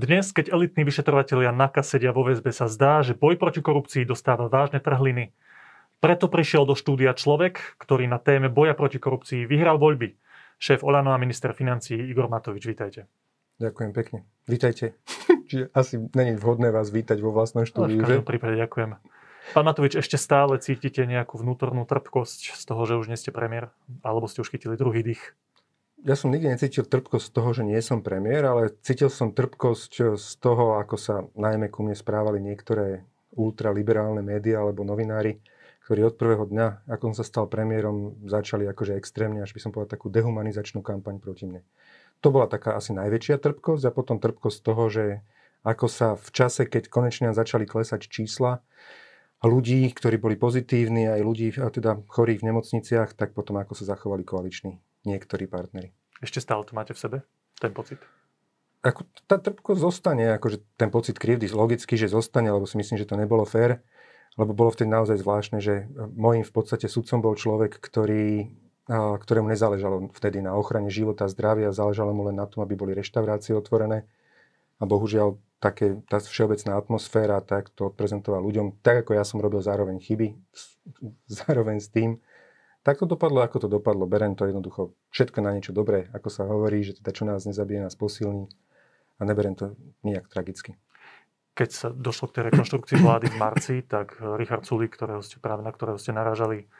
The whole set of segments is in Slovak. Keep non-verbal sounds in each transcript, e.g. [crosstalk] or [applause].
Dnes, keď elitní vyšetrovatelia NAKA sedia vo väzbe, sa zdá, že boj proti korupcii dostáva vážne trhliny. Preto prišiel do štúdia človek, ktorý na téme boja proti korupcii vyhral voľby. Šéf Olano a minister financí Igor Matovič, vítajte. Ďakujem pekne. Vítajte. [laughs] Čiže asi není vhodné vás vítať vo vlastnom štúdiu, v každom prípade ďakujem. Pán Matovič, ešte stále cítite nejakú vnútornú trpkosť z toho, že už nie ste premiér? Alebo ste už chytili druhý dých? Ja som nikdy necítil trpkosť z toho, že nie som premiér, ale cítil som trpkosť z toho, ako sa najmä ku mne správali niektoré ultraliberálne médiá alebo novinári, ktorí od prvého dňa, ako som sa stal premiérom, začali akože extrémne, až by som povedal, takú dehumanizačnú kampaň proti mne. To bola taká asi najväčšia trpkosť a potom trpkosť toho, že ako sa v čase, keď konečne začali klesať čísla, ľudí, ktorí boli pozitívni, aj ľudí teda chorých v nemocniciach, tak potom ako sa zachovali koaliční niektorí partnery. Ešte stále to máte v sebe, ten pocit? Ako, tá trpko zostane, akože ten pocit krivdy logicky, že zostane, lebo si myslím, že to nebolo fér, lebo bolo vtedy naozaj zvláštne, že môjim v podstate sudcom bol človek, ktorý, ktorému nezáležalo vtedy na ochrane života a zdravia, záležalo mu len na tom, aby boli reštaurácie otvorené. A bohužiaľ také, tá všeobecná atmosféra, tak to odprezentoval ľuďom, tak ako ja som robil zároveň chyby, zároveň s tým, tak to dopadlo, ako to dopadlo. Berem to jednoducho všetko na niečo dobré, ako sa hovorí, že teda čo nás nezabije, nás posilní a neberem to nejak tragicky. Keď sa došlo k tej rekonštrukcii vlády v marci, tak Richard Sulik, ktorého ste práve na ktorého ste naražali,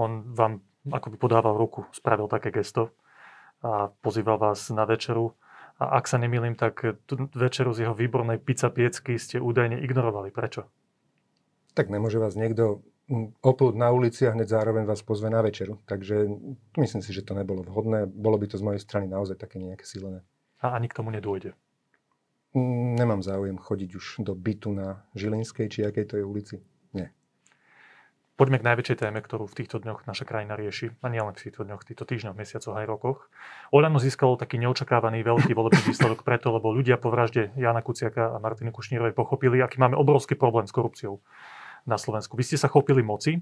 on vám ako by podával ruku, spravil také gesto a pozýval vás na večeru. A ak sa nemýlim, tak tú večeru z jeho výbornej pizza piecky ste údajne ignorovali. Prečo? Tak nemôže vás niekto oplúť na ulici a hneď zároveň vás pozve na večeru. Takže myslím si, že to nebolo vhodné. Bolo by to z mojej strany naozaj také nejaké sílené. A ani k tomu nedôjde? Nemám záujem chodiť už do bytu na Žilinskej či akej to je ulici. Nie. Poďme k najväčšej téme, ktorú v týchto dňoch naša krajina rieši. A nielen v týchto dňoch, týchto týždňoch, mesiacoch aj rokoch. Olano získalo taký neočakávaný veľký volebný výsledok preto, lebo ľudia po vražde Jana Kuciaka a Martiny Kušnírovej pochopili, aký máme obrovský problém s korupciou na Slovensku. Vy ste sa chopili moci,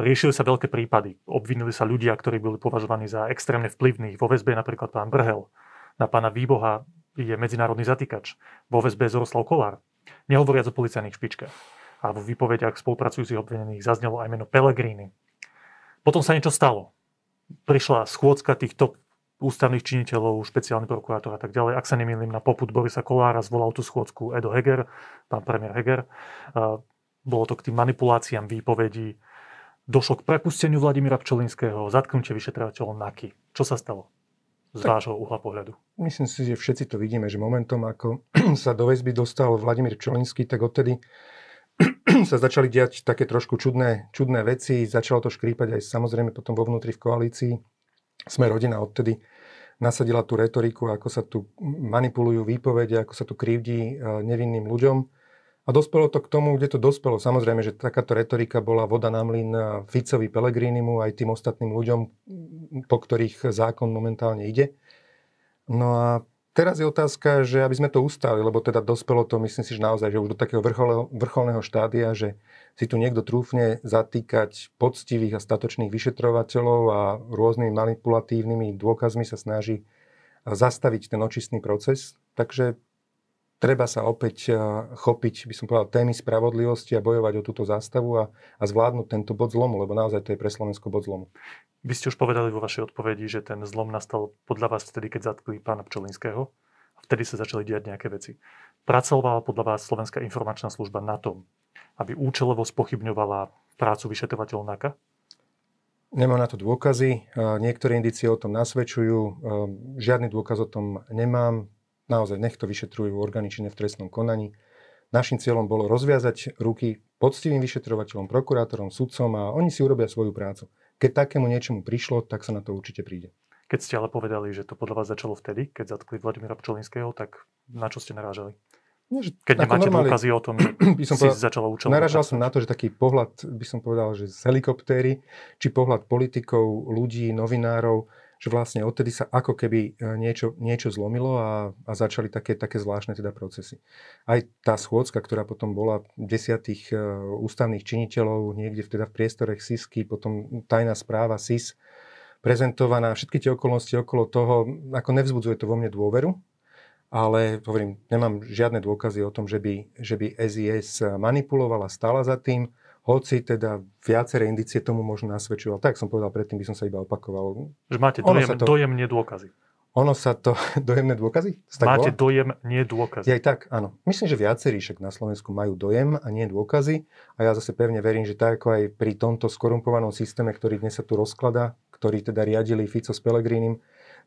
riešili sa veľké prípady. Obvinili sa ľudia, ktorí boli považovaní za extrémne vplyvných. Vo väzbe napríklad pán Brhel. Na pána Výboha je medzinárodný zatýkač. Vo väzbe Zoroslav Kolár. Nehovoriac o policajných špičkách. A vo výpovediach spolupracujúcich obvinených zaznelo aj meno Pellegrini. Potom sa niečo stalo. Prišla schôdzka týchto ústavných činiteľov, špeciálny prokurátor a tak ďalej. Ak sa nemýlim, na poput Borisa Kolára zvolal tú schôdzku Edo Heger, pán premiér Heger bolo to k tým manipuláciám výpovedí. Došlo k prepusteniu Vladimíra Pčolinského, zatknutie vyšetrovateľov NAKY. Čo sa stalo z tak, vášho uhla pohľadu? Myslím si, že všetci to vidíme, že momentom, ako [clears throat] sa do väzby dostal Vladimír Pčolinský, tak odtedy [clears throat] sa začali diať také trošku čudné, čudné veci. Začalo to škrípať aj samozrejme potom vo vnútri v koalícii. Sme rodina odtedy nasadila tú retoriku, ako sa tu manipulujú výpovede, ako sa tu krivdí eh, nevinným ľuďom. A dospelo to k tomu, kde to dospelo. Samozrejme, že takáto retorika bola voda na mlyn Ficovi, Pelegrinimu, aj tým ostatným ľuďom, po ktorých zákon momentálne ide. No a teraz je otázka, že aby sme to ustali, lebo teda dospelo to, myslím si, že naozaj, že už do takého vrcholného, vrcholného štádia, že si tu niekto trúfne zatýkať poctivých a statočných vyšetrovateľov a rôznymi manipulatívnymi dôkazmi sa snaží zastaviť ten očistný proces. Takže treba sa opäť eh, chopiť, by som povedal, témy spravodlivosti a bojovať o túto zástavu a, a zvládnuť tento bod zlomu, lebo naozaj to je pre Slovensko bod zlomu. Vy ste už povedali vo vašej odpovedi, že ten zlom nastal podľa vás vtedy, keď zatkli pána Pčolinského. A vtedy sa začali diať nejaké veci. Pracovala podľa vás Slovenská informačná služba na tom, aby účelovo spochybňovala prácu vyšetrovateľov NAKA? Nemám na to dôkazy. Niektoré indície o tom nasvedčujú. Žiadny dôkaz o tom nemám naozaj nech to vyšetrujú orgány činné v trestnom konaní. Našim cieľom bolo rozviazať ruky poctivým vyšetrovateľom, prokurátorom, sudcom a oni si urobia svoju prácu. Keď takému niečomu prišlo, tak sa na to určite príde. Keď ste ale povedali, že to podľa vás začalo vtedy, keď zatkli Vladimíra Pčolinského, tak na čo ste narážali? No, že keď nemáte normálne, dôkazy o tom, [clears throat] by som si povedal, začala účel. Naražal som na to, že taký pohľad, by som povedal, že z helikoptéry, či pohľad politikov, ľudí, novinárov, že vlastne odtedy sa ako keby e, niečo, niečo zlomilo a, a začali také, také zvláštne teda procesy. Aj tá schôdzka, ktorá potom bola desiatých e, ústavných činiteľov niekde v, teda v priestore SISky, potom tajná správa SIS, prezentovaná, všetky tie okolnosti okolo toho, ako nevzbudzuje to vo mne dôveru. ale hovorím, nemám žiadne dôkazy o tom, že by, že by SIS manipulovala, stala za tým, hoci teda viaceré indície tomu možno nasvedčujú. Tak som povedal predtým, by som sa iba opakoval. Že máte dojem, to, dojem nie dôkazy. Ono sa to... [laughs] Dojemné dôkazy? Tak máte bola? dojem, nie dôkazy. Aj tak, áno. Myslím, že viacerí však na Slovensku majú dojem a nie dôkazy. A ja zase pevne verím, že tak ako aj pri tomto skorumpovanom systéme, ktorý dnes sa tu rozklada, ktorý teda riadili Fico s Pelegrínim,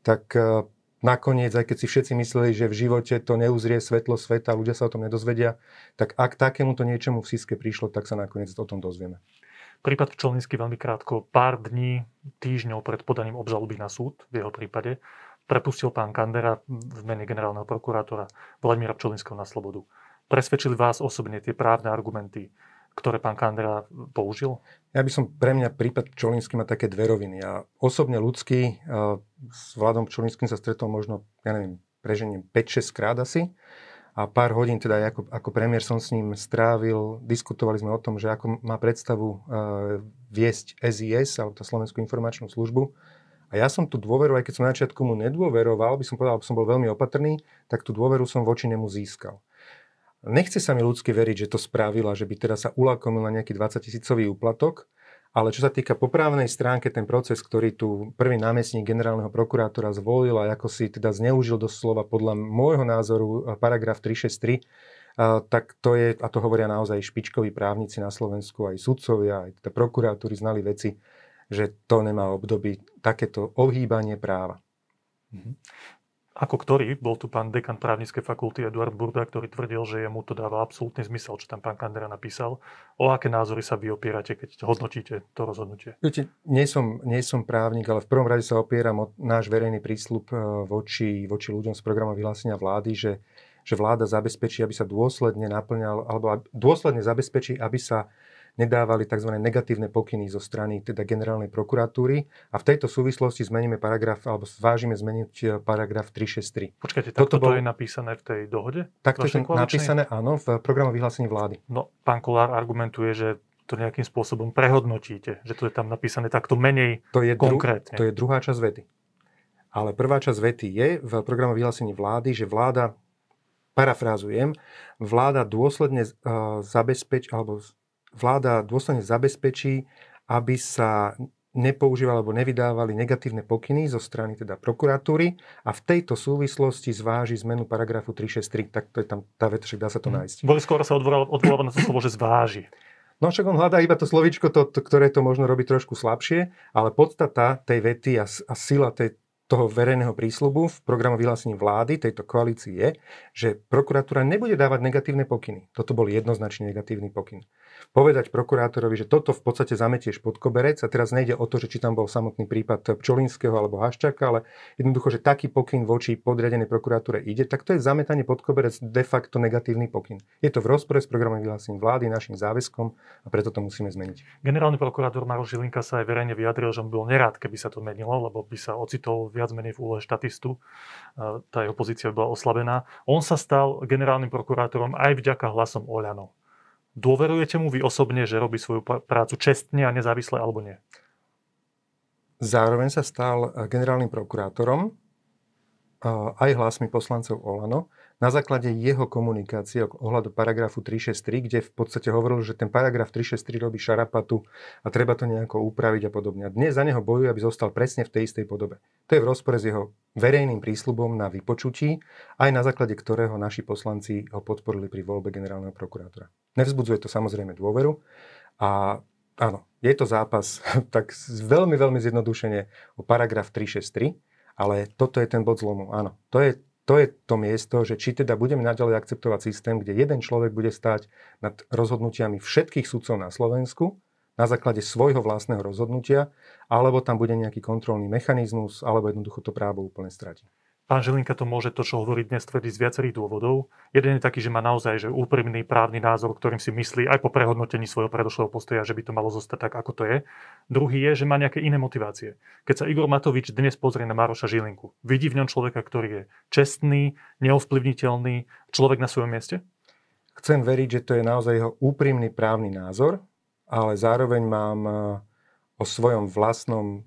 tak eh, nakoniec, aj keď si všetci mysleli, že v živote to neuzrie svetlo sveta, ľudia sa o tom nedozvedia, tak ak takémuto niečomu v Siske prišlo, tak sa nakoniec o tom dozvieme. Prípad Pčelninsky veľmi krátko, pár dní, týždňov pred podaním obžaloby na súd v jeho prípade prepustil pán Kandera v mene generálneho prokurátora Vladimíra Pčolinského na slobodu. Presvedčili vás osobne tie právne argumenty, ktoré pán Kandera použil? Ja by som, pre mňa prípad Pčolinský má také dve roviny. Ja osobne ľudský s Vladom Pčolinským sa stretol možno, ja neviem, preženiem 5-6 krát asi. A pár hodín teda ako, ako premiér som s ním strávil, diskutovali sme o tom, že ako má predstavu uh, viesť SIS, alebo tá Slovenskú informačnú službu a ja som tú dôveru, aj keď som na začiatku mu nedôveroval, by som povedal, že som bol veľmi opatrný, tak tú dôveru som voči nemu získal. Nechce sa mi ľudsky veriť, že to spravila, že by teda sa ulakomil na nejaký 20 tisícový úplatok, ale čo sa týka poprávnej stránke, ten proces, ktorý tu prvý námestník generálneho prokurátora zvolil a ako si teda zneužil doslova podľa môjho názoru paragraf 363, tak to je, a to hovoria naozaj špičkoví právnici na Slovensku, aj sudcovia, aj teda prokurátori znali veci, že to nemá období takéto ohýbanie práva. Ako ktorý? Bol tu pán dekan právnickej fakulty Eduard Burda, ktorý tvrdil, že jemu to dáva absolútny zmysel, čo tam pán Kandera napísal. O aké názory sa vy opierate, keď hodnotíte to rozhodnutie? Viete, nie som, nie som právnik, ale v prvom rade sa opieram o náš verejný prísľub e, voči, voči ľuďom z programu vyhlásenia vlády, že, že vláda zabezpečí, aby sa dôsledne naplňal, alebo dôsledne zabezpečí, aby sa nedávali tzv. negatívne pokyny zo strany teda generálnej prokuratúry a v tejto súvislosti zmeníme paragraf, alebo zvážime zmeniť e, paragraf 363. Počkajte, tak toto bol... je napísané v tej dohode? Takto je napísané, áno, v programu vyhlásení vlády. No, pán Kolár argumentuje, že to nejakým spôsobom prehodnotíte, že to je tam napísané takto menej to je dru- konkrétne. To je druhá časť vety. Ale prvá časť vety je v programu vyhlásení vlády, že vláda, parafrázujem, vláda dôsledne uh, zabezpeč, alebo vláda dôsledne zabezpečí, aby sa nepoužívali alebo nevydávali negatívne pokyny zo strany teda prokuratúry a v tejto súvislosti zváži zmenu paragrafu 363. Tak to je tam tá veta, dá sa to mhm. nájsť. Boli skoro sa odvoláva na to slovo, že zváži. No však on hľadá iba to slovičko, to, to, ktoré to možno robí trošku slabšie, ale podstata tej vety a, a sila tej, toho verejného prísľubu v programu vyhlásení vlády tejto koalícii je, že prokuratúra nebude dávať negatívne pokyny. Toto bol jednoznačne negatívny pokyn povedať prokurátorovi, že toto v podstate zametieš pod koberec a teraz nejde o to, že či tam bol samotný prípad Pčolinského alebo Haščaka, ale jednoducho, že taký pokyn voči podriadenej prokuratúre ide, tak to je zametanie pod koberec de facto negatívny pokyn. Je to v rozpore s programom vyhlásením vlády, našim záväzkom a preto to musíme zmeniť. Generálny prokurátor Maroš Žilinka sa aj verejne vyjadril, že on bol nerád, keby sa to menilo, lebo by sa ocitol viac menej v úlohe štatistu. Tá jeho pozícia bola oslabená. On sa stal generálnym prokurátorom aj vďaka hlasom Oľano. Dôverujete mu vy osobne, že robí svoju prácu čestne a nezávisle alebo nie? Zároveň sa stal generálnym prokurátorom eh, aj hlasmi poslancov Olano na základe jeho komunikácie ohľadu paragrafu 363, kde v podstate hovoril, že ten paragraf 363 robí šarapatu a treba to nejako upraviť a podobne. A dnes za neho bojuje, aby zostal presne v tej istej podobe. To je v rozpore s jeho verejným prísľubom na vypočutí, aj na základe ktorého naši poslanci ho podporili pri voľbe generálneho prokurátora. Nevzbudzuje to samozrejme dôveru a áno, je to zápas [laughs] tak veľmi, veľmi zjednodušene o paragraf 363, ale toto je ten bod zlomu. Áno, to je to je to miesto, že či teda budeme naďalej akceptovať systém, kde jeden človek bude stáť nad rozhodnutiami všetkých sudcov na Slovensku na základe svojho vlastného rozhodnutia, alebo tam bude nejaký kontrolný mechanizmus, alebo jednoducho to právo úplne stratí. Pán Žilinka to môže to, čo hovorí dnes, tvrdiť z viacerých dôvodov. Jeden je taký, že má naozaj že úprimný právny názor, ktorým si myslí aj po prehodnotení svojho predošlého postoja, že by to malo zostať tak, ako to je. Druhý je, že má nejaké iné motivácie. Keď sa Igor Matovič dnes pozrie na Maroša Žilinku, vidí v ňom človeka, ktorý je čestný, neovplyvniteľný, človek na svojom mieste? Chcem veriť, že to je naozaj jeho úprimný právny názor, ale zároveň mám eh, o svojom vlastnom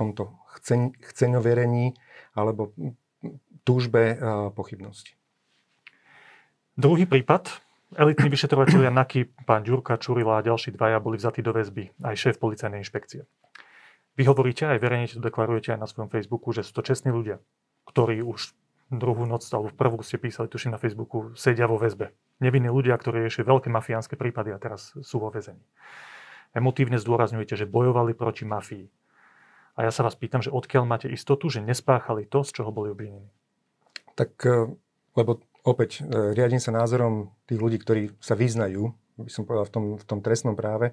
tomto chceň, chceňoverení alebo túžbe pochybnosti. Druhý prípad. Elitní vyšetrovateľia NAKY, pán Ďurka, Čurila a ďalší dvaja boli vzatí do väzby, aj šéf policajnej inšpekcie. Vy hovoríte aj verejne to deklarujete aj na svojom Facebooku, že sú to čestní ľudia, ktorí už druhú noc, alebo v prvú ste písali, tuším na Facebooku, sedia vo väzbe. Nevinní ľudia, ktorí riešili veľké mafiánske prípady a teraz sú vo väzení. Emotívne zdôrazňujete, že bojovali proti mafii. A ja sa vás pýtam, že odkiaľ máte istotu, že nespáchali to, z čoho boli obvinení? Tak, e, lebo opäť e, riadím sa názorom tých ľudí, ktorí sa vyznajú, by som povedal, v tom, v tom trestnom práve.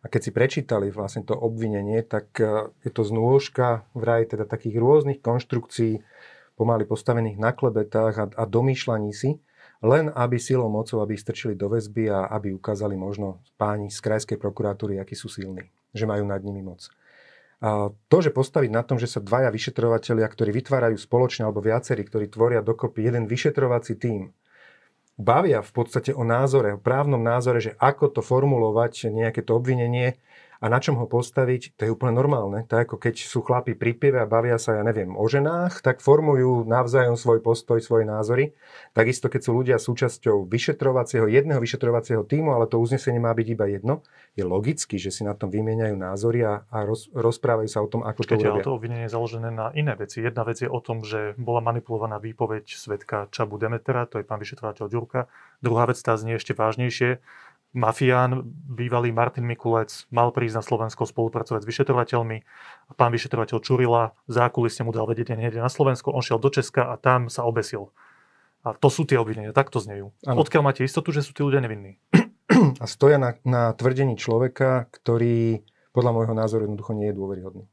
A keď si prečítali vlastne to obvinenie, tak e, je to znôžka vraj teda takých rôznych konštrukcií, pomaly postavených na klebetách a, a domýšľaní si, len aby silou mocou, aby strčili do väzby a aby ukázali možno páni z krajskej prokuratúry, akí sú silní, že majú nad nimi moc. To, že postaviť na tom, že sa dvaja vyšetrovateľia, ktorí vytvárajú spoločne alebo viacerí, ktorí tvoria dokopy jeden vyšetrovací tím, bavia v podstate o názore, o právnom názore, že ako to formulovať, nejaké to obvinenie, a na čom ho postaviť, to je úplne normálne. Tak ako keď sú chlapi pri pive a bavia sa, ja neviem, o ženách, tak formujú navzájom svoj postoj, svoje názory. Takisto, keď sú ľudia súčasťou vyšetrovacieho, jedného vyšetrovacieho týmu, ale to uznesenie má byť iba jedno, je logicky, že si na tom vymieňajú názory a, a roz, rozprávajú sa o tom, ako to urobia. to obvinenie je založené na iné veci. Jedna vec je o tom, že bola manipulovaná výpoveď svetka Čabu Demetera, to je pán vyšetrovateľ Ďurka. Druhá vec tá znie ešte vážnejšie mafián, bývalý Martin Mikulec, mal prísť na Slovensko spolupracovať s vyšetrovateľmi. Pán vyšetrovateľ Čurila zákulisne mu dal vedieť hneď na Slovensko. On šiel do Česka a tam sa obesil. A to sú tie obvinenia, takto znejú. Ano. Odkiaľ máte istotu, že sú tí ľudia nevinní? A stoja na, na tvrdení človeka, ktorý podľa môjho názoru jednoducho nie je dôveryhodný.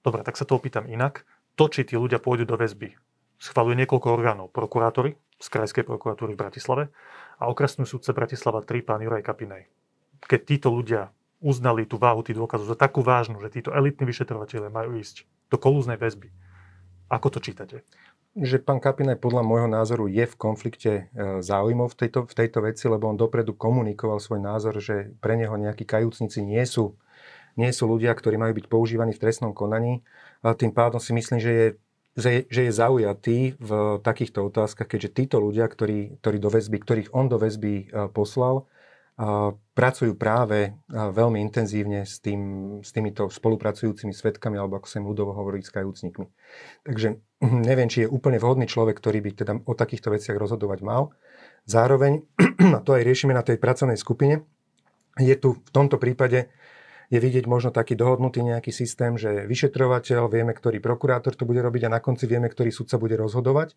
Dobre, tak sa to opýtam inak. To, či tí ľudia pôjdu do väzby, schvaluje niekoľko orgánov. Prokurátory z Krajskej prokuratúry v Bratislave, a okresnú súdce Bratislava 3, pán Juraj Kapinej. Keď títo ľudia uznali tú váhu tých dôkazov za takú vážnu, že títo elitní vyšetrovateľe majú ísť do kolúznej väzby. Ako to čítate? Že pán Kapinaj podľa môjho názoru je v konflikte e, záujmov v tejto, v tejto veci, lebo on dopredu komunikoval svoj názor, že pre neho nejakí kajúcnici nie sú, nie sú ľudia, ktorí majú byť používaní v trestnom konaní. A tým pádom si myslím, že je že, že je zaujatý v takýchto otázkach, keďže títo ľudia, ktorí, ktorí do väzby, ktorých on do väzby e, poslal, pracujú práve e, veľmi intenzívne s, tým, s týmito spolupracujúcimi svetkami, alebo ako sa im ľudovo hovorí, s kajúcnikmi. Takže hm, neviem, či je úplne vhodný človek, ktorý by teda o takýchto veciach rozhodovať mal. Zároveň, [clears throat] a to aj riešime na tej pracovnej skupine, je tu v tomto prípade je vidieť možno taký dohodnutý nejaký systém, že vyšetrovateľ, vieme, ktorý prokurátor to bude robiť a na konci vieme, ktorý sudca bude rozhodovať.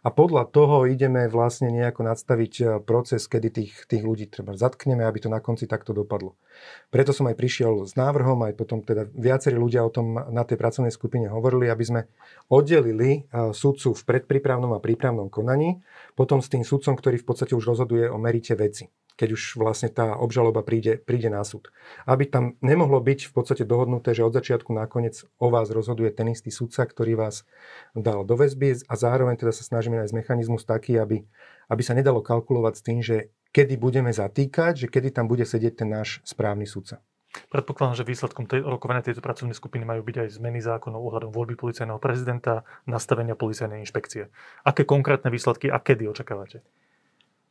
A podľa toho ideme vlastne nejako nadstaviť e, proces, kedy tých, tých ľudí treba zatkneme, aby to na konci takto dopadlo. Preto som aj prišiel s návrhom, aj potom teda viacerí ľudia o tom na tej pracovnej skupine hovorili, aby sme oddelili e, sudcu v predprípravnom a prípravnom konaní, potom s tým sudcom, ktorý v podstate už rozhoduje o merite veci keď už vlastne tá obžaloba príde, príde na súd. Aby tam nemohlo byť v podstate dohodnuté, že od začiatku nakoniec o vás rozhoduje ten istý sudca, ktorý vás dal do väzby a zároveň teda sa snažíme nájsť mechanizmus taký, aby, aby sa nedalo kalkulovať s tým, že kedy budeme zatýkať, že kedy tam bude sedieť ten náš správny sudca. Predpokladám, že výsledkom tej, rokovania tejto pracovnej skupiny majú byť aj zmeny zákonov ohľadom voľby policajného prezidenta, nastavenia policajnej inšpekcie. Aké konkrétne výsledky a kedy očakávate?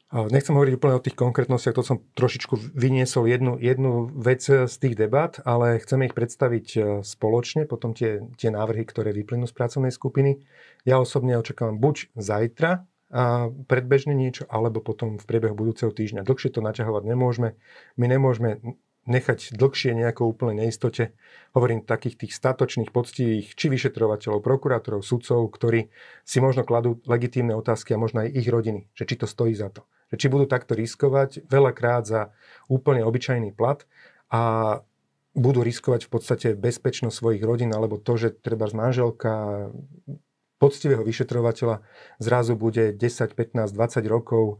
Nechcem hovoriť úplne o tých konkrétnostiach, to som trošičku vyniesol jednu, jednu vec z tých debat, ale chceme ich predstaviť e, spoločne, potom tie, tie návrhy, ktoré vyplynú z pracovnej skupiny. Ja osobne očakávam buď zajtra a predbežne niečo, alebo potom v priebehu budúceho týždňa. Dlhšie to naťahovať nemôžeme. My nemôžeme nechať dlhšie nejako úplne neistote. Hovorím takých tých statočných, poctivých, či vyšetrovateľov, prokurátorov, sudcov, ktorí si možno kladú legitímne otázky a možno aj ich rodiny, že či to stojí za to že či budú takto riskovať veľakrát za úplne obyčajný plat a budú riskovať v podstate bezpečnosť svojich rodín, alebo to, že treba z manželka poctivého vyšetrovateľa zrazu bude 10, 15, 20 rokov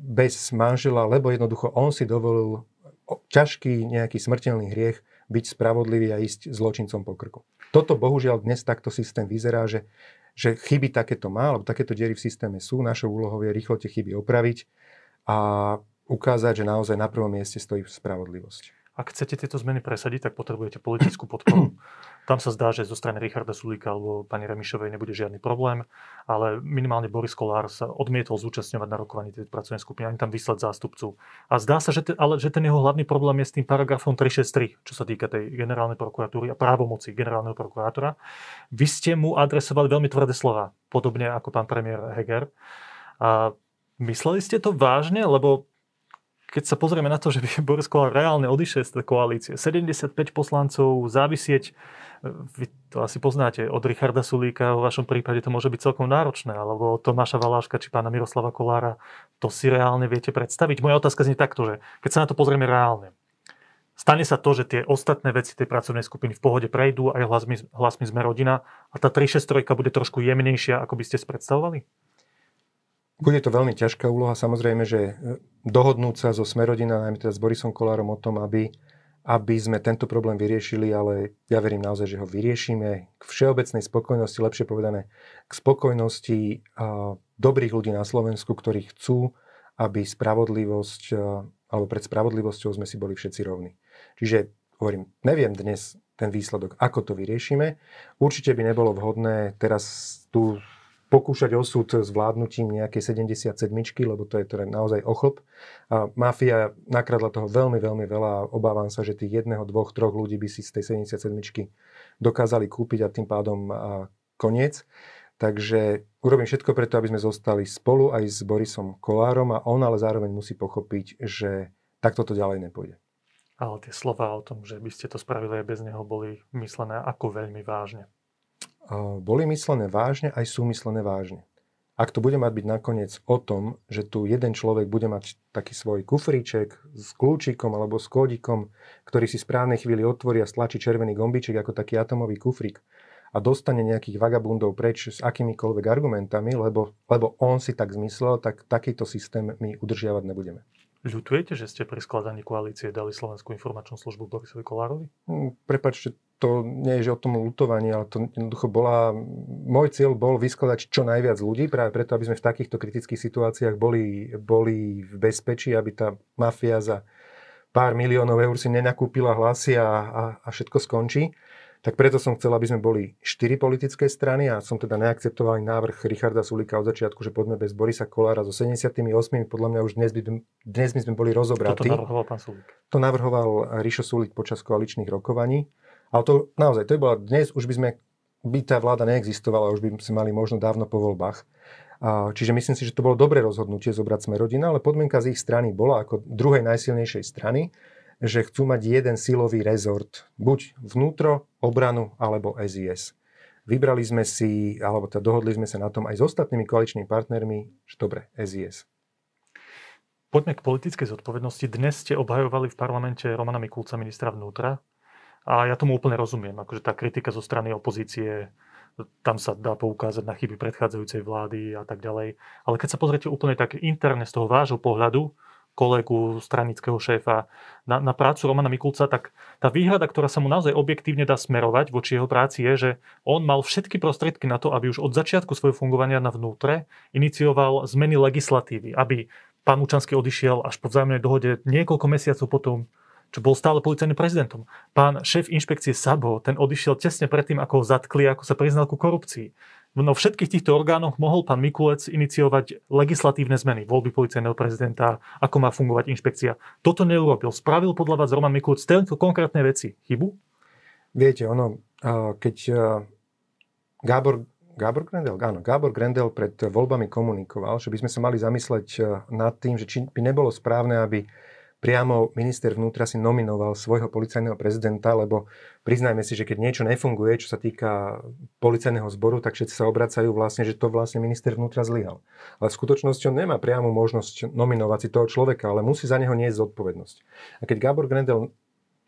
bez manžela, lebo jednoducho on si dovolil ťažký nejaký smrteľný hriech byť spravodlivý a ísť zločincom po krku. Toto bohužiaľ dnes takto systém vyzerá, že že chyby takéto má, alebo takéto diery v systéme sú. Našou úlohou je rýchlo tie chyby opraviť a ukázať, že naozaj na prvom mieste stojí spravodlivosť. Ak chcete tieto zmeny presadiť, tak potrebujete politickú podporu. [clears throat] Tam sa zdá, že zo strany Richarda Sulíka alebo pani Remišovej nebude žiadny problém, ale minimálne Boris Kolár sa odmietol zúčastňovať na rokovaní tej pracovnej skupiny, ani tam vyslať zástupcu. A zdá sa, že, te, ale, že ten jeho hlavný problém je s tým paragrafom 363, čo sa týka tej generálnej prokuratúry a právomoci generálneho prokurátora. Vy ste mu adresovali veľmi tvrdé slova, podobne ako pán premiér Heger. A mysleli ste to vážne? Lebo keď sa pozrieme na to, že by [laughs] Boris Kolár reálne odišiel z tej koalície, 75 poslancov závisieť, vy to asi poznáte, od Richarda Sulíka, v vašom prípade to môže byť celkom náročné, alebo Tomáša Valáška či pána Miroslava Kolára, to si reálne viete predstaviť? Moja otázka znie takto, že keď sa na to pozrieme reálne, stane sa to, že tie ostatné veci tej pracovnej skupiny v pohode prejdú aj hlasmi, hlasmi sme rodina a tá 363 bude trošku jemnejšia, ako by ste predstavovali? Bude to veľmi ťažká úloha. Samozrejme, že e, dohodnúť sa so Smerodina, najmä teda s Borisom Kolárom o tom, aby, aby sme tento problém vyriešili, ale ja verím naozaj, že ho vyriešime k všeobecnej spokojnosti, lepšie povedané, k spokojnosti dobrých ľudí na Slovensku, ktorí chcú, aby spravodlivosť, alebo pred spravodlivosťou sme si boli všetci rovní. Čiže hovorím, neviem dnes ten výsledok, ako to vyriešime. Určite by nebolo vhodné teraz tu pokúšať osud s vládnutím nejakej 77 lebo to je teda naozaj ochlp. A mafia nakradla toho veľmi, veľmi veľa a obávam sa, že tých jedného, dvoch, troch ľudí by si z tej 77 dokázali kúpiť a tým pádom koniec. Takže urobím všetko preto, aby sme zostali spolu aj s Borisom Kolárom a on ale zároveň musí pochopiť, že takto to ďalej nepôjde. Ale tie slova o tom, že by ste to spravili aj bez neho, boli myslené ako veľmi vážne boli myslené vážne, aj sú myslené vážne. Ak to bude mať byť nakoniec o tom, že tu jeden človek bude mať taký svoj kufríček s kľúčikom alebo s kódikom, ktorý si správnej chvíli otvorí a stlačí červený gombiček ako taký atomový kufrík a dostane nejakých vagabundov preč s akýmikoľvek argumentami, lebo, lebo on si tak zmyslel, tak takýto systém my udržiavať nebudeme. Ľutujete, že ste pri skladaní koalície dali Slovenskú informačnú službu Borisovi Kolárovi? Hm, prepačte, to nie je že o tom lutovaní, ale to jednoducho bola... Môj cieľ bol vyskladať čo najviac ľudí, práve preto, aby sme v takýchto kritických situáciách boli, boli v bezpečí, aby tá mafia za pár miliónov eur si nenakúpila hlasy a, a, a všetko skončí. Tak preto som chcel, aby sme boli štyri politické strany a som teda neakceptoval návrh Richarda Sulika od začiatku, že poďme bez Borisa Kolára so 78. Podľa mňa už dnes by, dnes by sme boli rozobratí. Toto navrhoval pán Sulik. To navrhoval Rišo Sulik počas koaličných rokovaní. Ale to naozaj, to by bola dnes, už by sme, by tá vláda neexistovala, už by sme mali možno dávno po voľbách. Čiže myslím si, že to bolo dobré rozhodnutie zobrať sme rodina, ale podmienka z ich strany bola ako druhej najsilnejšej strany, že chcú mať jeden silový rezort, buď vnútro, obranu alebo SIS. Vybrali sme si, alebo teda dohodli sme sa na tom aj s ostatnými koaličnými partnermi, že dobre, SIS. Poďme k politickej zodpovednosti. Dnes ste obhajovali v parlamente Romana Mikulca, ministra vnútra. A ja tomu úplne rozumiem. Akože tá kritika zo strany opozície, tam sa dá poukázať na chyby predchádzajúcej vlády a tak ďalej. Ale keď sa pozriete úplne tak interne z toho vášho pohľadu, kolegu, stranického šéfa na, na prácu Romana Mikulca, tak tá výhrada, ktorá sa mu naozaj objektívne dá smerovať voči jeho práci je, že on mal všetky prostriedky na to, aby už od začiatku svojho fungovania na vnútre inicioval zmeny legislatívy, aby pán Učanský odišiel až po vzájomnej dohode niekoľko mesiacov potom, čo bol stále policajným prezidentom. Pán šéf inšpekcie Sabo, ten odišiel tesne predtým, ako ho zatkli, ako sa priznal ku korupcii. No všetkých týchto orgánoch mohol pán Mikulec iniciovať legislatívne zmeny, voľby policajného prezidenta, ako má fungovať inšpekcia. Toto neurobil. Spravil podľa vás Roman Mikulec tento konkrétne veci. Chybu? Viete, ono, keď Gábor, Gábor Grendel, áno, Gábor Grendel pred voľbami komunikoval, že by sme sa mali zamysleť nad tým, že či by nebolo správne, aby priamo minister vnútra si nominoval svojho policajného prezidenta, lebo priznajme si, že keď niečo nefunguje, čo sa týka policajného zboru, tak všetci sa obracajú vlastne, že to vlastne minister vnútra zlyhal. Ale v skutočnosti on nemá priamu možnosť nominovať si toho človeka, ale musí za neho niesť zodpovednosť. A keď Gabor Grendel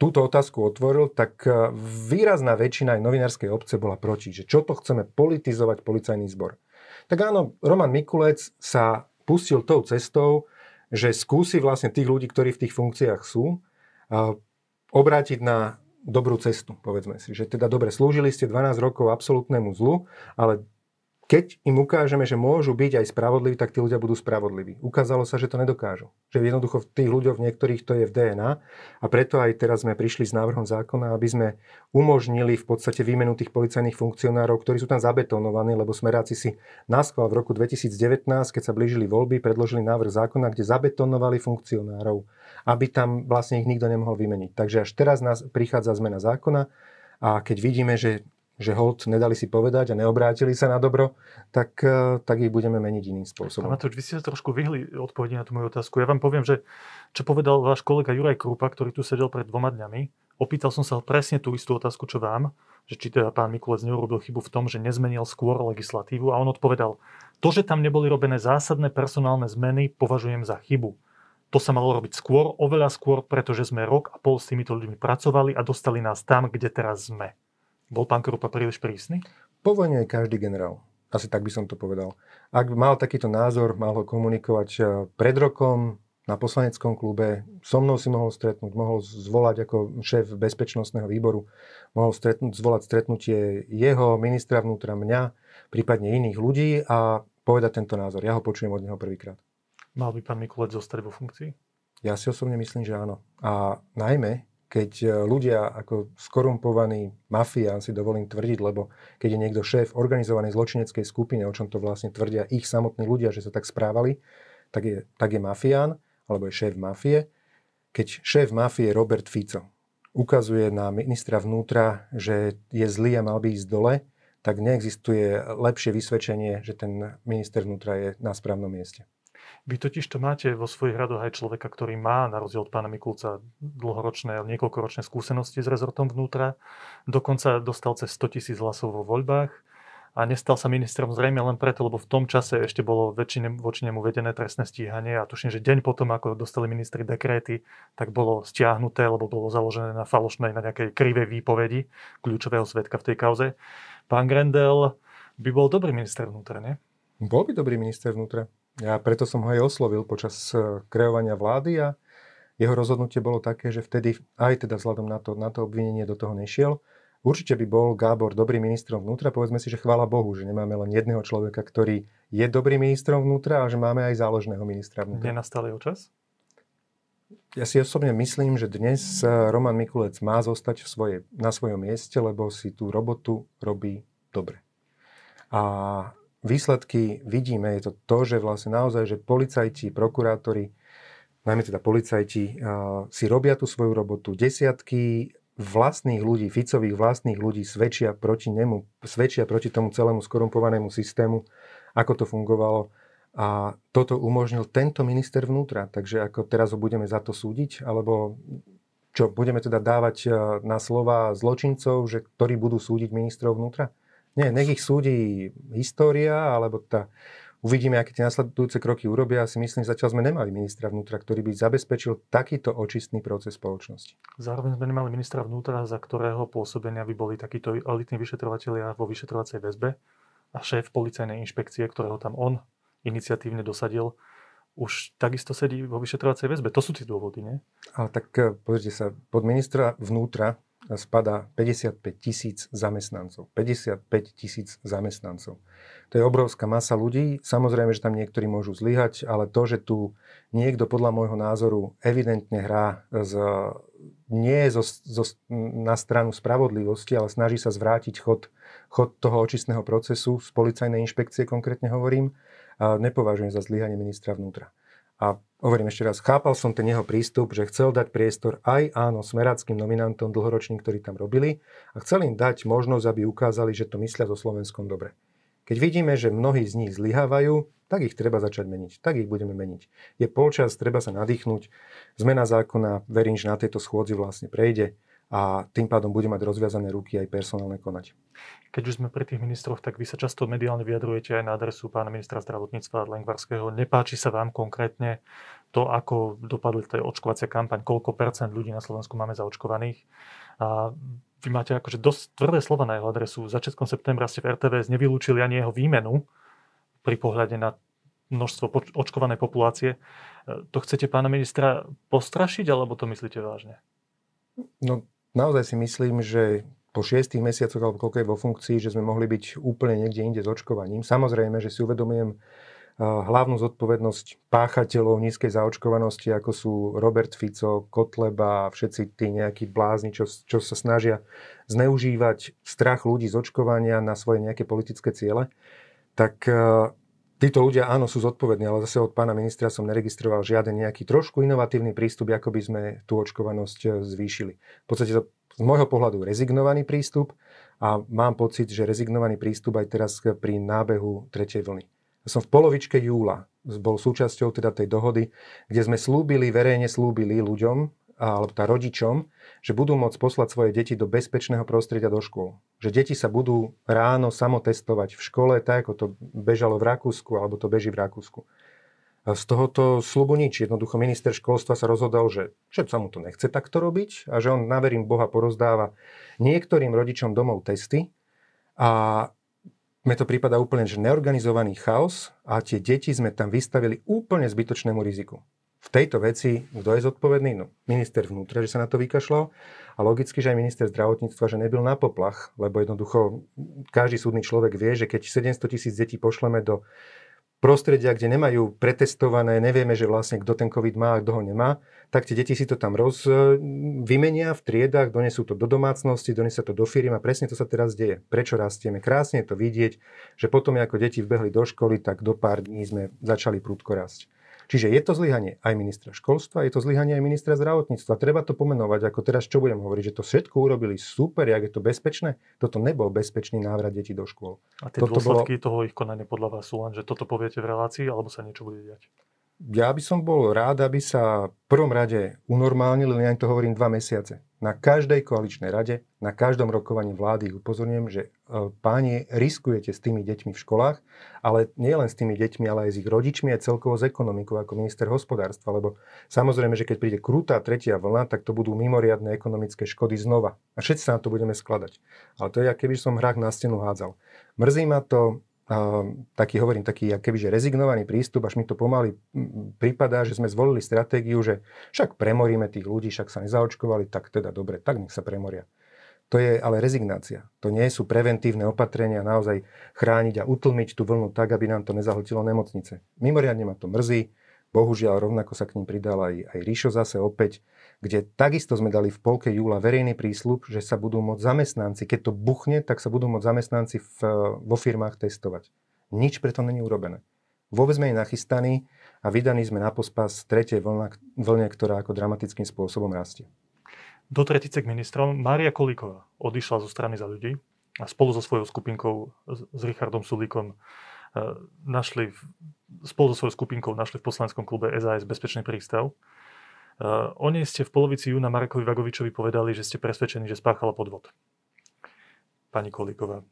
túto otázku otvoril, tak e, výrazná väčšina aj novinárskej obce bola proti, že čo to chceme politizovať policajný zbor. Tak áno, Roman Mikulec sa pustil tou cestou, že skúsi vlastne tých ľudí, ktorí v tých funkciách sú, obrátiť na dobrú cestu, povedzme si. Že teda dobre, slúžili ste 12 rokov absolútnemu zlu, ale keď im ukážeme, že môžu byť aj spravodliví, tak tí ľudia budú spravodliví. Ukázalo sa, že to nedokážu. Že jednoducho v tých ľuďoch, v niektorých to je v DNA a preto aj teraz sme prišli s návrhom zákona, aby sme umožnili v podstate výmenu tých policajných funkcionárov, ktorí sú tam zabetonovaní, lebo smeráci si naskval v roku 2019, keď sa blížili voľby, predložili návrh zákona, kde zabetonovali funkcionárov, aby tam vlastne ich nikto nemohol vymeniť. Takže až teraz nás prichádza zmena zákona a keď vidíme, že že hold nedali si povedať a neobrátili sa na dobro, tak, eh, tak ich budeme meniť iným spôsobom. Matúš, vy ste trošku vyhli odpovedi na tú moju otázku. Ja vám poviem, že čo povedal váš kolega Juraj Krupa, ktorý tu sedel pred dvoma dňami, opýtal som sa presne tú istú otázku, čo vám, že či teda pán Mikulec neurobil chybu v tom, že nezmenil skôr legislatívu a on odpovedal, to, že tam neboli robené zásadné personálne zmeny, považujem za chybu. To sa malo robiť skôr, oveľa skôr, pretože sme rok a pol s týmito ľuďmi pracovali a dostali nás tam, kde teraz sme. Bol pán Krupa príliš prísny? Po vojne je každý generál. Asi tak by som to povedal. Ak mal takýto názor, mal ho komunikovať eh, pred rokom na poslaneckom klube, so mnou si mohol stretnúť, mohol zvolať ako šéf bezpečnostného výboru, mohol stretnúť, zvolať stretnutie jeho, ministra vnútra, mňa, prípadne iných ľudí a povedať tento názor. Ja ho počujem od neho prvýkrát. Mal by pán Mikulec zostať vo funkcii? Ja si osobne myslím, že áno. A najmä, keď e, ľudia ako skorumpovaní mafián si dovolím tvrdiť, lebo keď je niekto šéf organizovanej zločineckej skupiny, o čom to vlastne tvrdia ich samotní ľudia, že sa tak správali, tak je, tak je mafián, alebo je šéf mafie. Keď šéf mafie Robert Fico ukazuje na ministra vnútra, že je zlý a mal by ísť dole, tak neexistuje lepšie vysvedčenie, že ten minister vnútra je na správnom mieste. Vy totiž to máte vo svojich radoch aj človeka, ktorý má, na rozdiel od pána Mikulca, dlhoročné, niekoľkoročné skúsenosti s rezortom vnútra. Dokonca dostal cez 100 tisíc hlasov vo voľbách a nestal sa ministrom zrejme len preto, lebo v tom čase ešte bolo väčšine, voči nemu vedené trestné stíhanie a tuším, že deň potom, ako dostali ministri dekréty, tak bolo stiahnuté, lebo bolo založené na falošnej, na nejakej krivej výpovedi kľúčového svetka v tej kauze. Pán Grendel by bol dobrý minister vnútra, nie? Bol by dobrý minister vnútra. Ja preto som ho aj oslovil počas e, kreovania vlády a jeho rozhodnutie bolo také, že vtedy aj teda vzhľadom na to, na to obvinenie do toho nešiel. Určite by bol Gábor dobrý ministrom vnútra. Povedzme si, že chvála Bohu, že nemáme len jedného človeka, ktorý je dobrý ministrom vnútra a že máme aj záložného ministra vnútra. Nenastal jeho čas? Ja si osobne myslím, že dnes e, Roman Mikulec má zostať v svoje, na svojom mieste, lebo si tú robotu robí dobre. A výsledky vidíme, je to to, že vlastne naozaj, že policajti, prokurátori, najmä teda policajti, si robia tú svoju robotu. Desiatky vlastných ľudí, Ficových vlastných ľudí svedčia proti nemu, svedčia proti tomu celému skorumpovanému systému, ako to fungovalo. A toto umožnil tento minister vnútra. Takže ako teraz ho budeme za to súdiť, alebo čo, budeme teda dávať na slova zločincov, že, ktorí budú súdiť ministrov vnútra? Nie, nech ich súdi história, alebo tá, uvidíme, aké tie nasledujúce kroky urobia. Ja si myslím, že zatiaľ sme nemali ministra vnútra, ktorý by zabezpečil takýto očistný proces spoločnosti. Zároveň sme nemali ministra vnútra, za ktorého pôsobenia by boli takíto elitní vyšetrovateľia vo vyšetrovacej väzbe a šéf policajnej inšpekcie, ktorého tam on iniciatívne dosadil, už takisto sedí vo vyšetrovacej väzbe. To sú tie dôvody, nie? Ale tak eh, pozrite sa, pod ministra vnútra spada 55 tisíc zamestnancov. 55 tisíc zamestnancov. To je obrovská masa ľudí. Samozrejme, že tam niektorí môžu zlyhať, ale to, že tu niekto podľa môjho názoru evidentne hrá z, nie zo, zo, na stranu spravodlivosti, ale snaží sa zvrátiť chod, chod toho očistného procesu z policajnej inšpekcie, konkrétne hovorím, nepovažujem za zlyhanie ministra vnútra. A hovorím ešte raz, chápal som ten jeho prístup, že chcel dať priestor aj áno smeráckým nominantom dlhoročným, ktorí tam robili a chcel im dať možnosť, aby ukázali, že to myslia so Slovenskom dobre. Keď vidíme, že mnohí z nich zlyhávajú, tak ich treba začať meniť. Tak ich budeme meniť. Je polčas, treba sa nadýchnuť. Zmena zákona, verím, že na tejto schôdzi vlastne prejde a tým pádom bude mať rozviazané ruky aj personálne konať. Keď už sme pri tých ministroch, tak vy sa často mediálne vyjadrujete aj na adresu pána ministra zdravotníctva Lengvarského. Nepáči sa vám konkrétne to, ako dopadli tej očkovacia kampaň, koľko percent ľudí na Slovensku máme zaočkovaných. A vy máte akože dosť tvrdé slova na jeho adresu. Začiatkom septembra ste v RTVS nevylúčili ani jeho výmenu pri pohľade na množstvo očkovanej populácie. To chcete pána ministra postrašiť, alebo to myslíte vážne? No, naozaj si myslím, že po šiestich mesiacoch alebo koľko je vo funkcii, že sme mohli byť úplne niekde inde s očkovaním. Samozrejme, že si uvedomujem hlavnú zodpovednosť páchateľov nízkej zaočkovanosti, ako sú Robert Fico, Kotleba a všetci tí nejakí blázni, čo, čo sa snažia zneužívať strach ľudí z očkovania na svoje nejaké politické ciele, tak Títo ľudia áno sú zodpovední, ale zase od pána ministra som neregistroval žiaden nejaký trošku inovatívny prístup, ako by sme tú očkovanosť e, zvýšili. V podstate to z môjho pohľadu rezignovaný prístup a mám pocit, že rezignovaný prístup aj teraz pri nábehu tretej vlny. Som v polovičke júla bol súčasťou teda tej dohody, kde sme slúbili, verejne slúbili ľuďom, alebo tá rodičom, že budú môcť poslať svoje deti do bezpečného prostredia do škôl. Že deti sa budú ráno samotestovať v škole, tak ako to bežalo v Rakúsku, alebo to beží v Rakúsku. Z tohoto slubu nič. Jednoducho minister školstva sa rozhodol, že, že sa mu to nechce takto robiť a že on, naverím Boha, porozdáva niektorým rodičom domov testy a mne to prípada úplne, že neorganizovaný chaos a tie deti sme tam vystavili úplne zbytočnému riziku v tejto veci, kto je zodpovedný? No, minister vnútra, že sa na to vykašľal a logicky, že aj minister zdravotníctva, že nebyl na poplach, lebo jednoducho každý súdny človek vie, že keď 700 tisíc detí pošleme do prostredia, kde nemajú pretestované, nevieme, že vlastne kto ten COVID má a kto ho nemá, tak tie deti si to tam roz, vymenia v triedách, donesú to do domácnosti, donesú to do firmy a presne to sa teraz deje. Prečo rastieme? Krásne je to vidieť, že potom, ako deti vbehli do školy, tak do pár dní sme začali prúdko rásť. Čiže je to zlyhanie aj ministra školstva, je to zlyhanie aj ministra zdravotníctva. Treba to pomenovať, ako teraz čo budem hovoriť, že to všetko urobili super, jak je to bezpečné. Toto nebol bezpečný návrat detí do škôl. A tie toto dôsledky bolo... toho ich konania podľa vás sú len, že toto poviete v relácii, alebo sa niečo bude diať? Ja by som bol rád, aby sa v prvom rade unormálnili, ja to hovorím dva mesiace. Na každej koaličnej rade, na každom rokovaní vlády upozorňujem, že e, páni riskujete s tými deťmi v školách, ale nie len s tými deťmi, ale aj s ich rodičmi a celkovo s ekonomikou ako minister hospodárstva, lebo samozrejme, že keď príde krutá tretia vlna, tak to budú mimoriadne ekonomické škody znova. A všetci sa na to budeme skladať. Ale to je, keby som hrách na stenu hádzal. Mrzí ma to, taký, hovorím, taký kebyže rezignovaný prístup, až mi to pomaly prípada, že sme zvolili stratégiu, že však premoríme tých ľudí, však sa nezaočkovali, tak teda dobre, tak nech sa premoria. To je ale rezignácia. To nie sú preventívne opatrenia naozaj chrániť a utlmiť tú vlnu tak, aby nám to nezahltilo nemocnice. Mimoriadne ma to mrzí. Bohužiaľ, rovnako sa k ním pridal aj, aj Ríšo zase opäť kde takisto sme dali v polke júla verejný prísľub, že sa budú môcť zamestnanci, keď to buchne, tak sa budú môcť zamestnanci v, vo firmách testovať. Nič preto není urobené. Vôbec sme nachystaní a vydaní sme na pospas tretej vlna, vlne, ktorá ako dramatickým spôsobom rastie. Do tretice k ministrom Mária Kolíková odišla zo strany za ľudí a spolu so svojou skupinkou, s Richardom Sulíkom, e, našli, spolu so svojou skupinkou našli v poslaneckom klube SAS bezpečný prístav. Uh, o nej ste v polovici júna Marekovi Vagovičovi povedali, že ste presvedčení, že spáchala podvod. Pani Kolíková,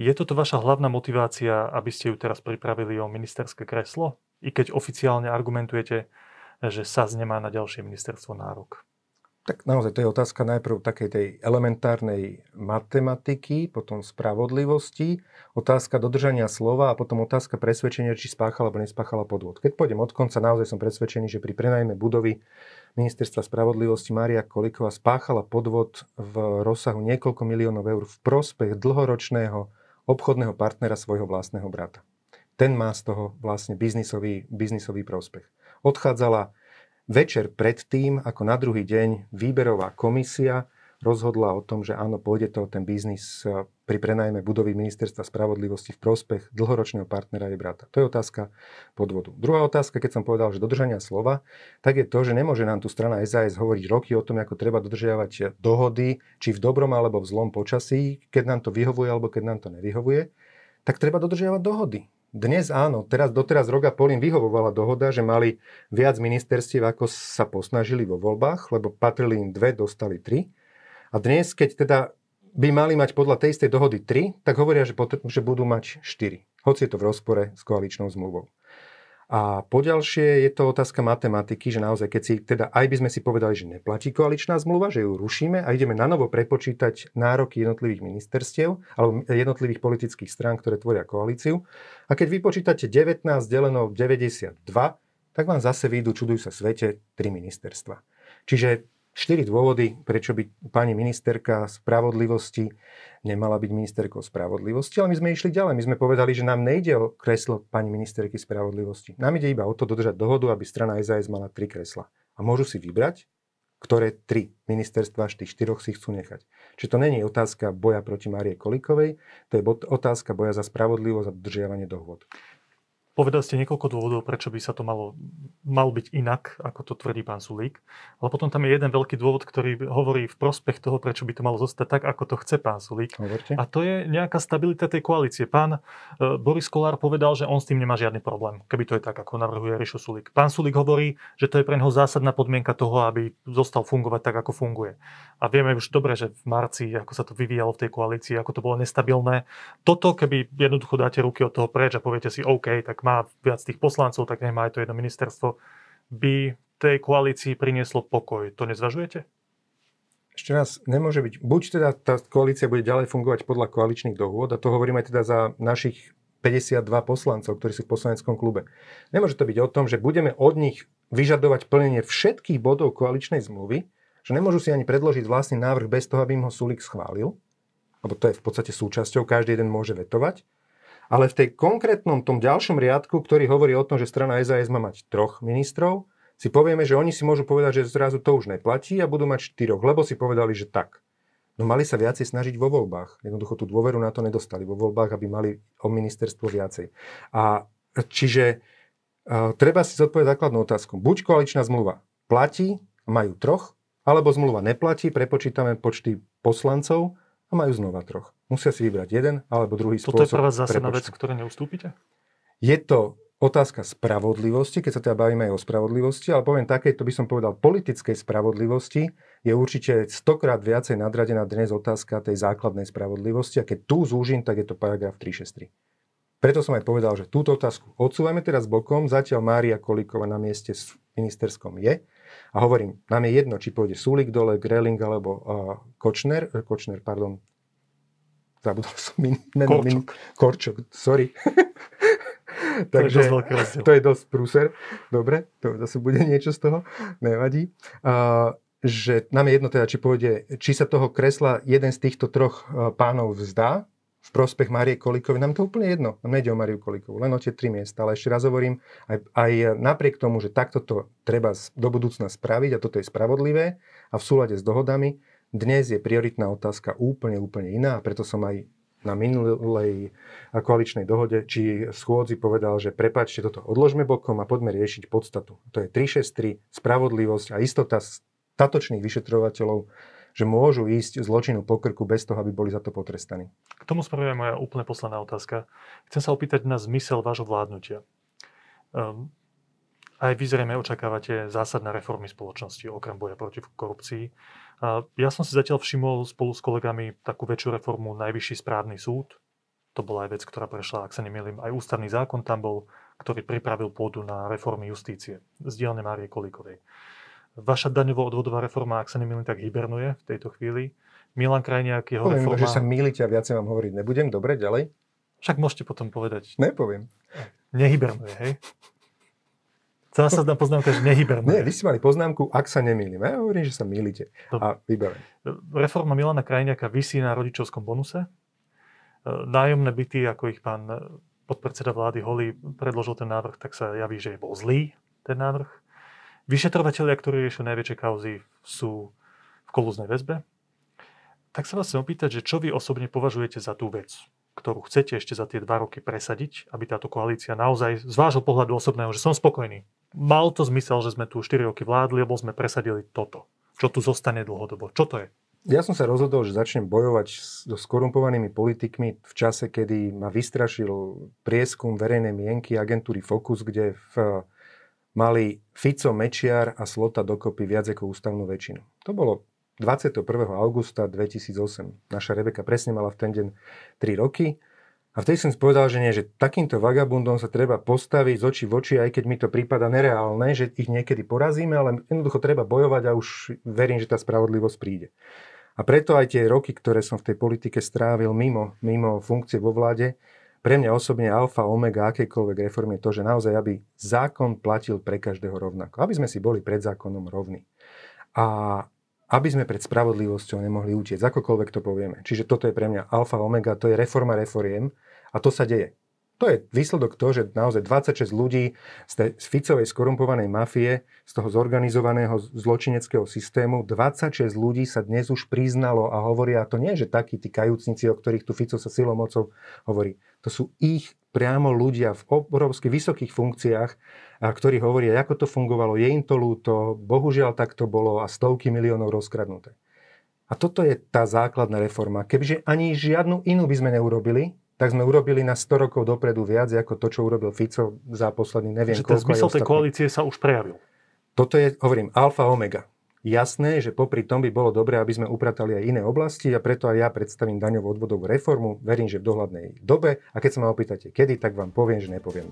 je toto vaša hlavná motivácia, aby ste ju teraz pripravili o ministerské kreslo? I keď oficiálne argumentujete, že SAS nemá na ďalšie ministerstvo nárok. Tak naozaj to je otázka najprv takej tej elementárnej matematiky, potom spravodlivosti, otázka dodržania slova a potom otázka presvedčenia, či spáchala alebo nespáchala podvod. Keď pôjdem od konca, naozaj som presvedčený, že pri prenajme budovy ministerstva spravodlivosti Mária Koliková spáchala podvod v rozsahu niekoľko miliónov eur v prospech dlhoročného obchodného partnera svojho vlastného brata. Ten má z toho vlastne biznisový, biznisový prospech. Odchádzala Večer predtým, ako na druhý deň, výberová komisia rozhodla o tom, že áno, pôjde to ten biznis e, pri prenajme budovy ministerstva spravodlivosti v prospech dlhoročného partnera jej brata. To je otázka podvodu. Druhá otázka, keď som povedal, že dodržania slova, tak je to, že nemôže nám tu strana SAS hovoriť roky o tom, ako treba dodržiavať dohody, či v dobrom alebo v zlom počasí, keď nám to vyhovuje alebo keď nám to nevyhovuje, tak treba dodržiavať dohody. Dnes áno, teraz doteraz roka Polín vyhovovala dohoda, že mali viac ministerstiev, ako sa posnažili vo voľbách, lebo patrili im dve, dostali tri. A dnes, keď teda by mali mať podľa tej istej dohody tri, tak hovoria, že, pot- že budú mať štyri. Hoci je to v rozpore s koaličnou zmluvou. A poďalšie je to otázka matematiky, že naozaj, keď si, teda aj by sme si povedali, že neplatí koaličná zmluva, že ju rušíme a ideme na novo prepočítať nároky jednotlivých ministerstiev alebo jednotlivých politických strán, ktoré tvoria koalíciu. A keď vypočítate 19 deleno 92, tak vám zase výjdu, čudujú sa svete, tri ministerstva. Čiže Štyri dôvody, prečo by pani ministerka spravodlivosti nemala byť ministerkou spravodlivosti, ale my sme išli ďalej. My sme povedali, že nám nejde o kreslo pani ministerky spravodlivosti. Nám ide iba o to dodržať dohodu, aby strana SAS mala tri kresla. A môžu si vybrať, ktoré tri ministerstva z tých štyroch si chcú nechať. Čiže to není otázka boja proti Márie Kolikovej, to je otázka boja za spravodlivosť a dodržiavanie dohôd. Povedali ste niekoľko dôvodov, prečo by sa to malo, mal byť inak, ako to tvrdí pán Sulík. Ale potom tam je jeden veľký dôvod, ktorý hovorí v prospech toho, prečo by to malo zostať tak, ako to chce pán Sulík. Hovorte. A to je nejaká stabilita tej koalície. Pán e, Boris Kolár povedal, že on s tým nemá žiadny problém, keby to je tak, ako navrhuje Rišo Sulík. Pán Sulík hovorí, že to je pre neho zásadná podmienka toho, aby zostal fungovať tak, ako funguje. A vieme už dobre, že v marci, ako sa to vyvíjalo v tej koalícii, ako to bolo nestabilné. Toto, keby jednoducho dáte ruky od toho preč a poviete si, OK, tak má viac tých poslancov, tak nemá aj to jedno ministerstvo, by tej koalícii prinieslo pokoj. To nezvažujete? Ešte raz, nemôže byť. Buď teda tá koalícia bude ďalej fungovať podľa koaličných dohôd, a to hovoríme teda za našich 52 poslancov, ktorí sú v poslaneckom klube. Nemôže to byť o tom, že budeme od nich vyžadovať plnenie všetkých bodov koaličnej zmluvy, že nemôžu si ani predložiť vlastný návrh bez toho, aby im ho Sulik schválil, lebo to je v podstate súčasťou, každý jeden môže vetovať. Ale v tej konkrétnom tom ďalšom riadku, ktorý hovorí o tom, že strana SAS má mať troch ministrov, si povieme, že oni si môžu povedať, že zrazu to už neplatí a budú mať štyroch, lebo si povedali, že tak. No mali sa viacej snažiť vo voľbách. Jednoducho tú dôveru na to nedostali vo voľbách, aby mali o ministerstvo viacej. A čiže uh, treba si zodpovedať základnú otázku. Buď koaličná zmluva platí, majú troch, alebo zmluva neplatí, prepočítame počty poslancov a majú znova troch. Musia si vybrať jeden alebo druhý Toto spôsob. Toto je pre vás zásadná vec, ktoré neustúpite? Je to otázka spravodlivosti, keď sa teda bavíme aj o spravodlivosti, ale poviem také, to by som povedal, politickej spravodlivosti je určite stokrát viacej nadradená dnes otázka tej základnej spravodlivosti a keď tu zúžim, tak je to paragraf 363. Preto som aj povedal, že túto otázku odsúvame teraz bokom, zatiaľ Mária Kolíková na mieste s ministerskom je, a hovorím, nám je jedno, či pôjde Sulik dole, Greling alebo uh, Kočner, Kočner, pardon, zabudol som min, meno, Korčok. Min, Korčok, sorry. to Takže je to je dosť prúser. Dobre, to zase bude niečo z toho, nevadí. Uh, že nám je jedno teda, či pôjde, či sa toho kresla jeden z týchto troch pánov vzdá, v prospech Márie Kolíkovej. Nám to úplne jedno. Nám nejde o Máriu Kolíkovú, len o tie tri miesta. Ale ešte raz hovorím, aj, aj napriek tomu, že takto to treba do budúcna spraviť a toto je spravodlivé a v súlade s dohodami, dnes je prioritná otázka úplne, úplne iná a preto som aj na minulej koaličnej dohode či schôdzi povedal, že prepáčte, toto odložme bokom a poďme riešiť podstatu. To je 363, spravodlivosť a istota statočných vyšetrovateľov že môžu ísť zločinu po krku bez toho, aby boli za to potrestaní. K tomu spravuje moja úplne posledná otázka. Chcem sa opýtať na zmysel vášho vládnutia. Um, aj vy zrejme očakávate zásadné reformy spoločnosti, okrem boja proti korupcii. Ja som si zatiaľ všimol spolu s kolegami takú väčšiu reformu Najvyšší správny súd. To bola aj vec, ktorá prešla, ak sa nemýlim, aj ústavný zákon tam bol, ktorý pripravil pôdu na reformy justície z dielne Márie Kolíkovej. Vaša daňovo-odvodová reforma, ak sa nemýlim, tak hibernuje v tejto chvíli. Milan Krajniak, jeho Poviem, reforma... že sa mýlite a viacej vám hovoriť nebudem. Dobre, ďalej? Však môžete potom povedať. Nepoviem. Nehybernuje, hej? Zásadná poznámka, že nehybernuje. Nie, vy ste mali poznámku, ak sa nemýlim. Ja hovorím, že sa mýlite. A vybavím. Reforma Milana Krajniaka vysí na rodičovskom bonuse. Nájomné byty, ako ich pán podpredseda vlády Holý predložil ten návrh, tak sa javí, že bol zlý ten návrh. Vyšetrovateľia, ktorí riešia najväčšie kauzy, sú v kolúznej väzbe. Tak sa vás chcem opýtať, že čo vy osobne považujete za tú vec, ktorú chcete ešte za tie dva roky presadiť, aby táto koalícia naozaj z vášho pohľadu osobného, že som spokojný. Mal to zmysel, že sme tu 4 roky vládli, lebo sme presadili toto. Čo tu zostane dlhodobo? Čo to je? Ja som sa rozhodol, že začnem bojovať so skorumpovanými politikmi v čase, kedy ma vystrašil prieskum verejnej mienky agentúry Focus, kde v mali Fico, Mečiar a Slota dokopy viac ako ústavnú väčšinu. To bolo 21. augusta 2008. Naša Rebeka presne mala v ten deň 3 roky. A vtedy som povedal, že nie, že takýmto vagabundom sa treba postaviť z očí v oči, aj keď mi to prípada nereálne, že ich niekedy porazíme, ale jednoducho treba bojovať a už verím, že tá spravodlivosť príde. A preto aj tie roky, ktoré som v tej politike strávil mimo, mimo funkcie vo vláde, pre mňa osobne alfa, omega akejkoľvek reformy je to, že naozaj, aby zákon platil pre každého rovnako. Aby sme si boli pred zákonom rovní. A aby sme pred spravodlivosťou nemohli utiecť, akokoľvek to povieme. Čiže toto je pre mňa alfa, omega, to je reforma reforiem a to sa deje. To je výsledok toho, že naozaj 26 ľudí z tej Ficovej skorumpovanej mafie, z toho zorganizovaného zločineckého systému, 26 ľudí sa dnes už priznalo a hovoria, a to nie že takí tí kajúcnici, o ktorých tu Fico sa silou mocou hovorí. To sú ich priamo ľudia v obrovsky vysokých funkciách, ktorí hovoria, ako to fungovalo, je im to ľúto, bohužiaľ tak to bolo a stovky miliónov rozkradnuté. A toto je tá základná reforma. Kebyže ani žiadnu inú by sme neurobili, tak sme urobili na 100 rokov dopredu viac, ako to, čo urobil Fico za posledný neviem Že ten zmysel tej koalície sa už prejavil. Toto je, hovorím, alfa omega. Jasné, že popri tom by bolo dobré, aby sme upratali aj iné oblasti a preto aj ja predstavím daňovú odvodovú reformu. Verím, že v dohľadnej dobe. A keď sa ma opýtate kedy, tak vám poviem, že nepoviem.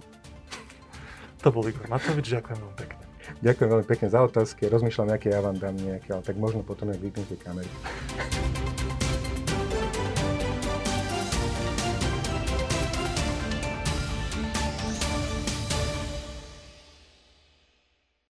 To bol Igor Matovič, ďakujem veľmi pekne. Ďakujem veľmi pekne za otázky. Rozmýšľam, aké ja vám dám nejaké, ale tak možno potom aj vypnite kamery.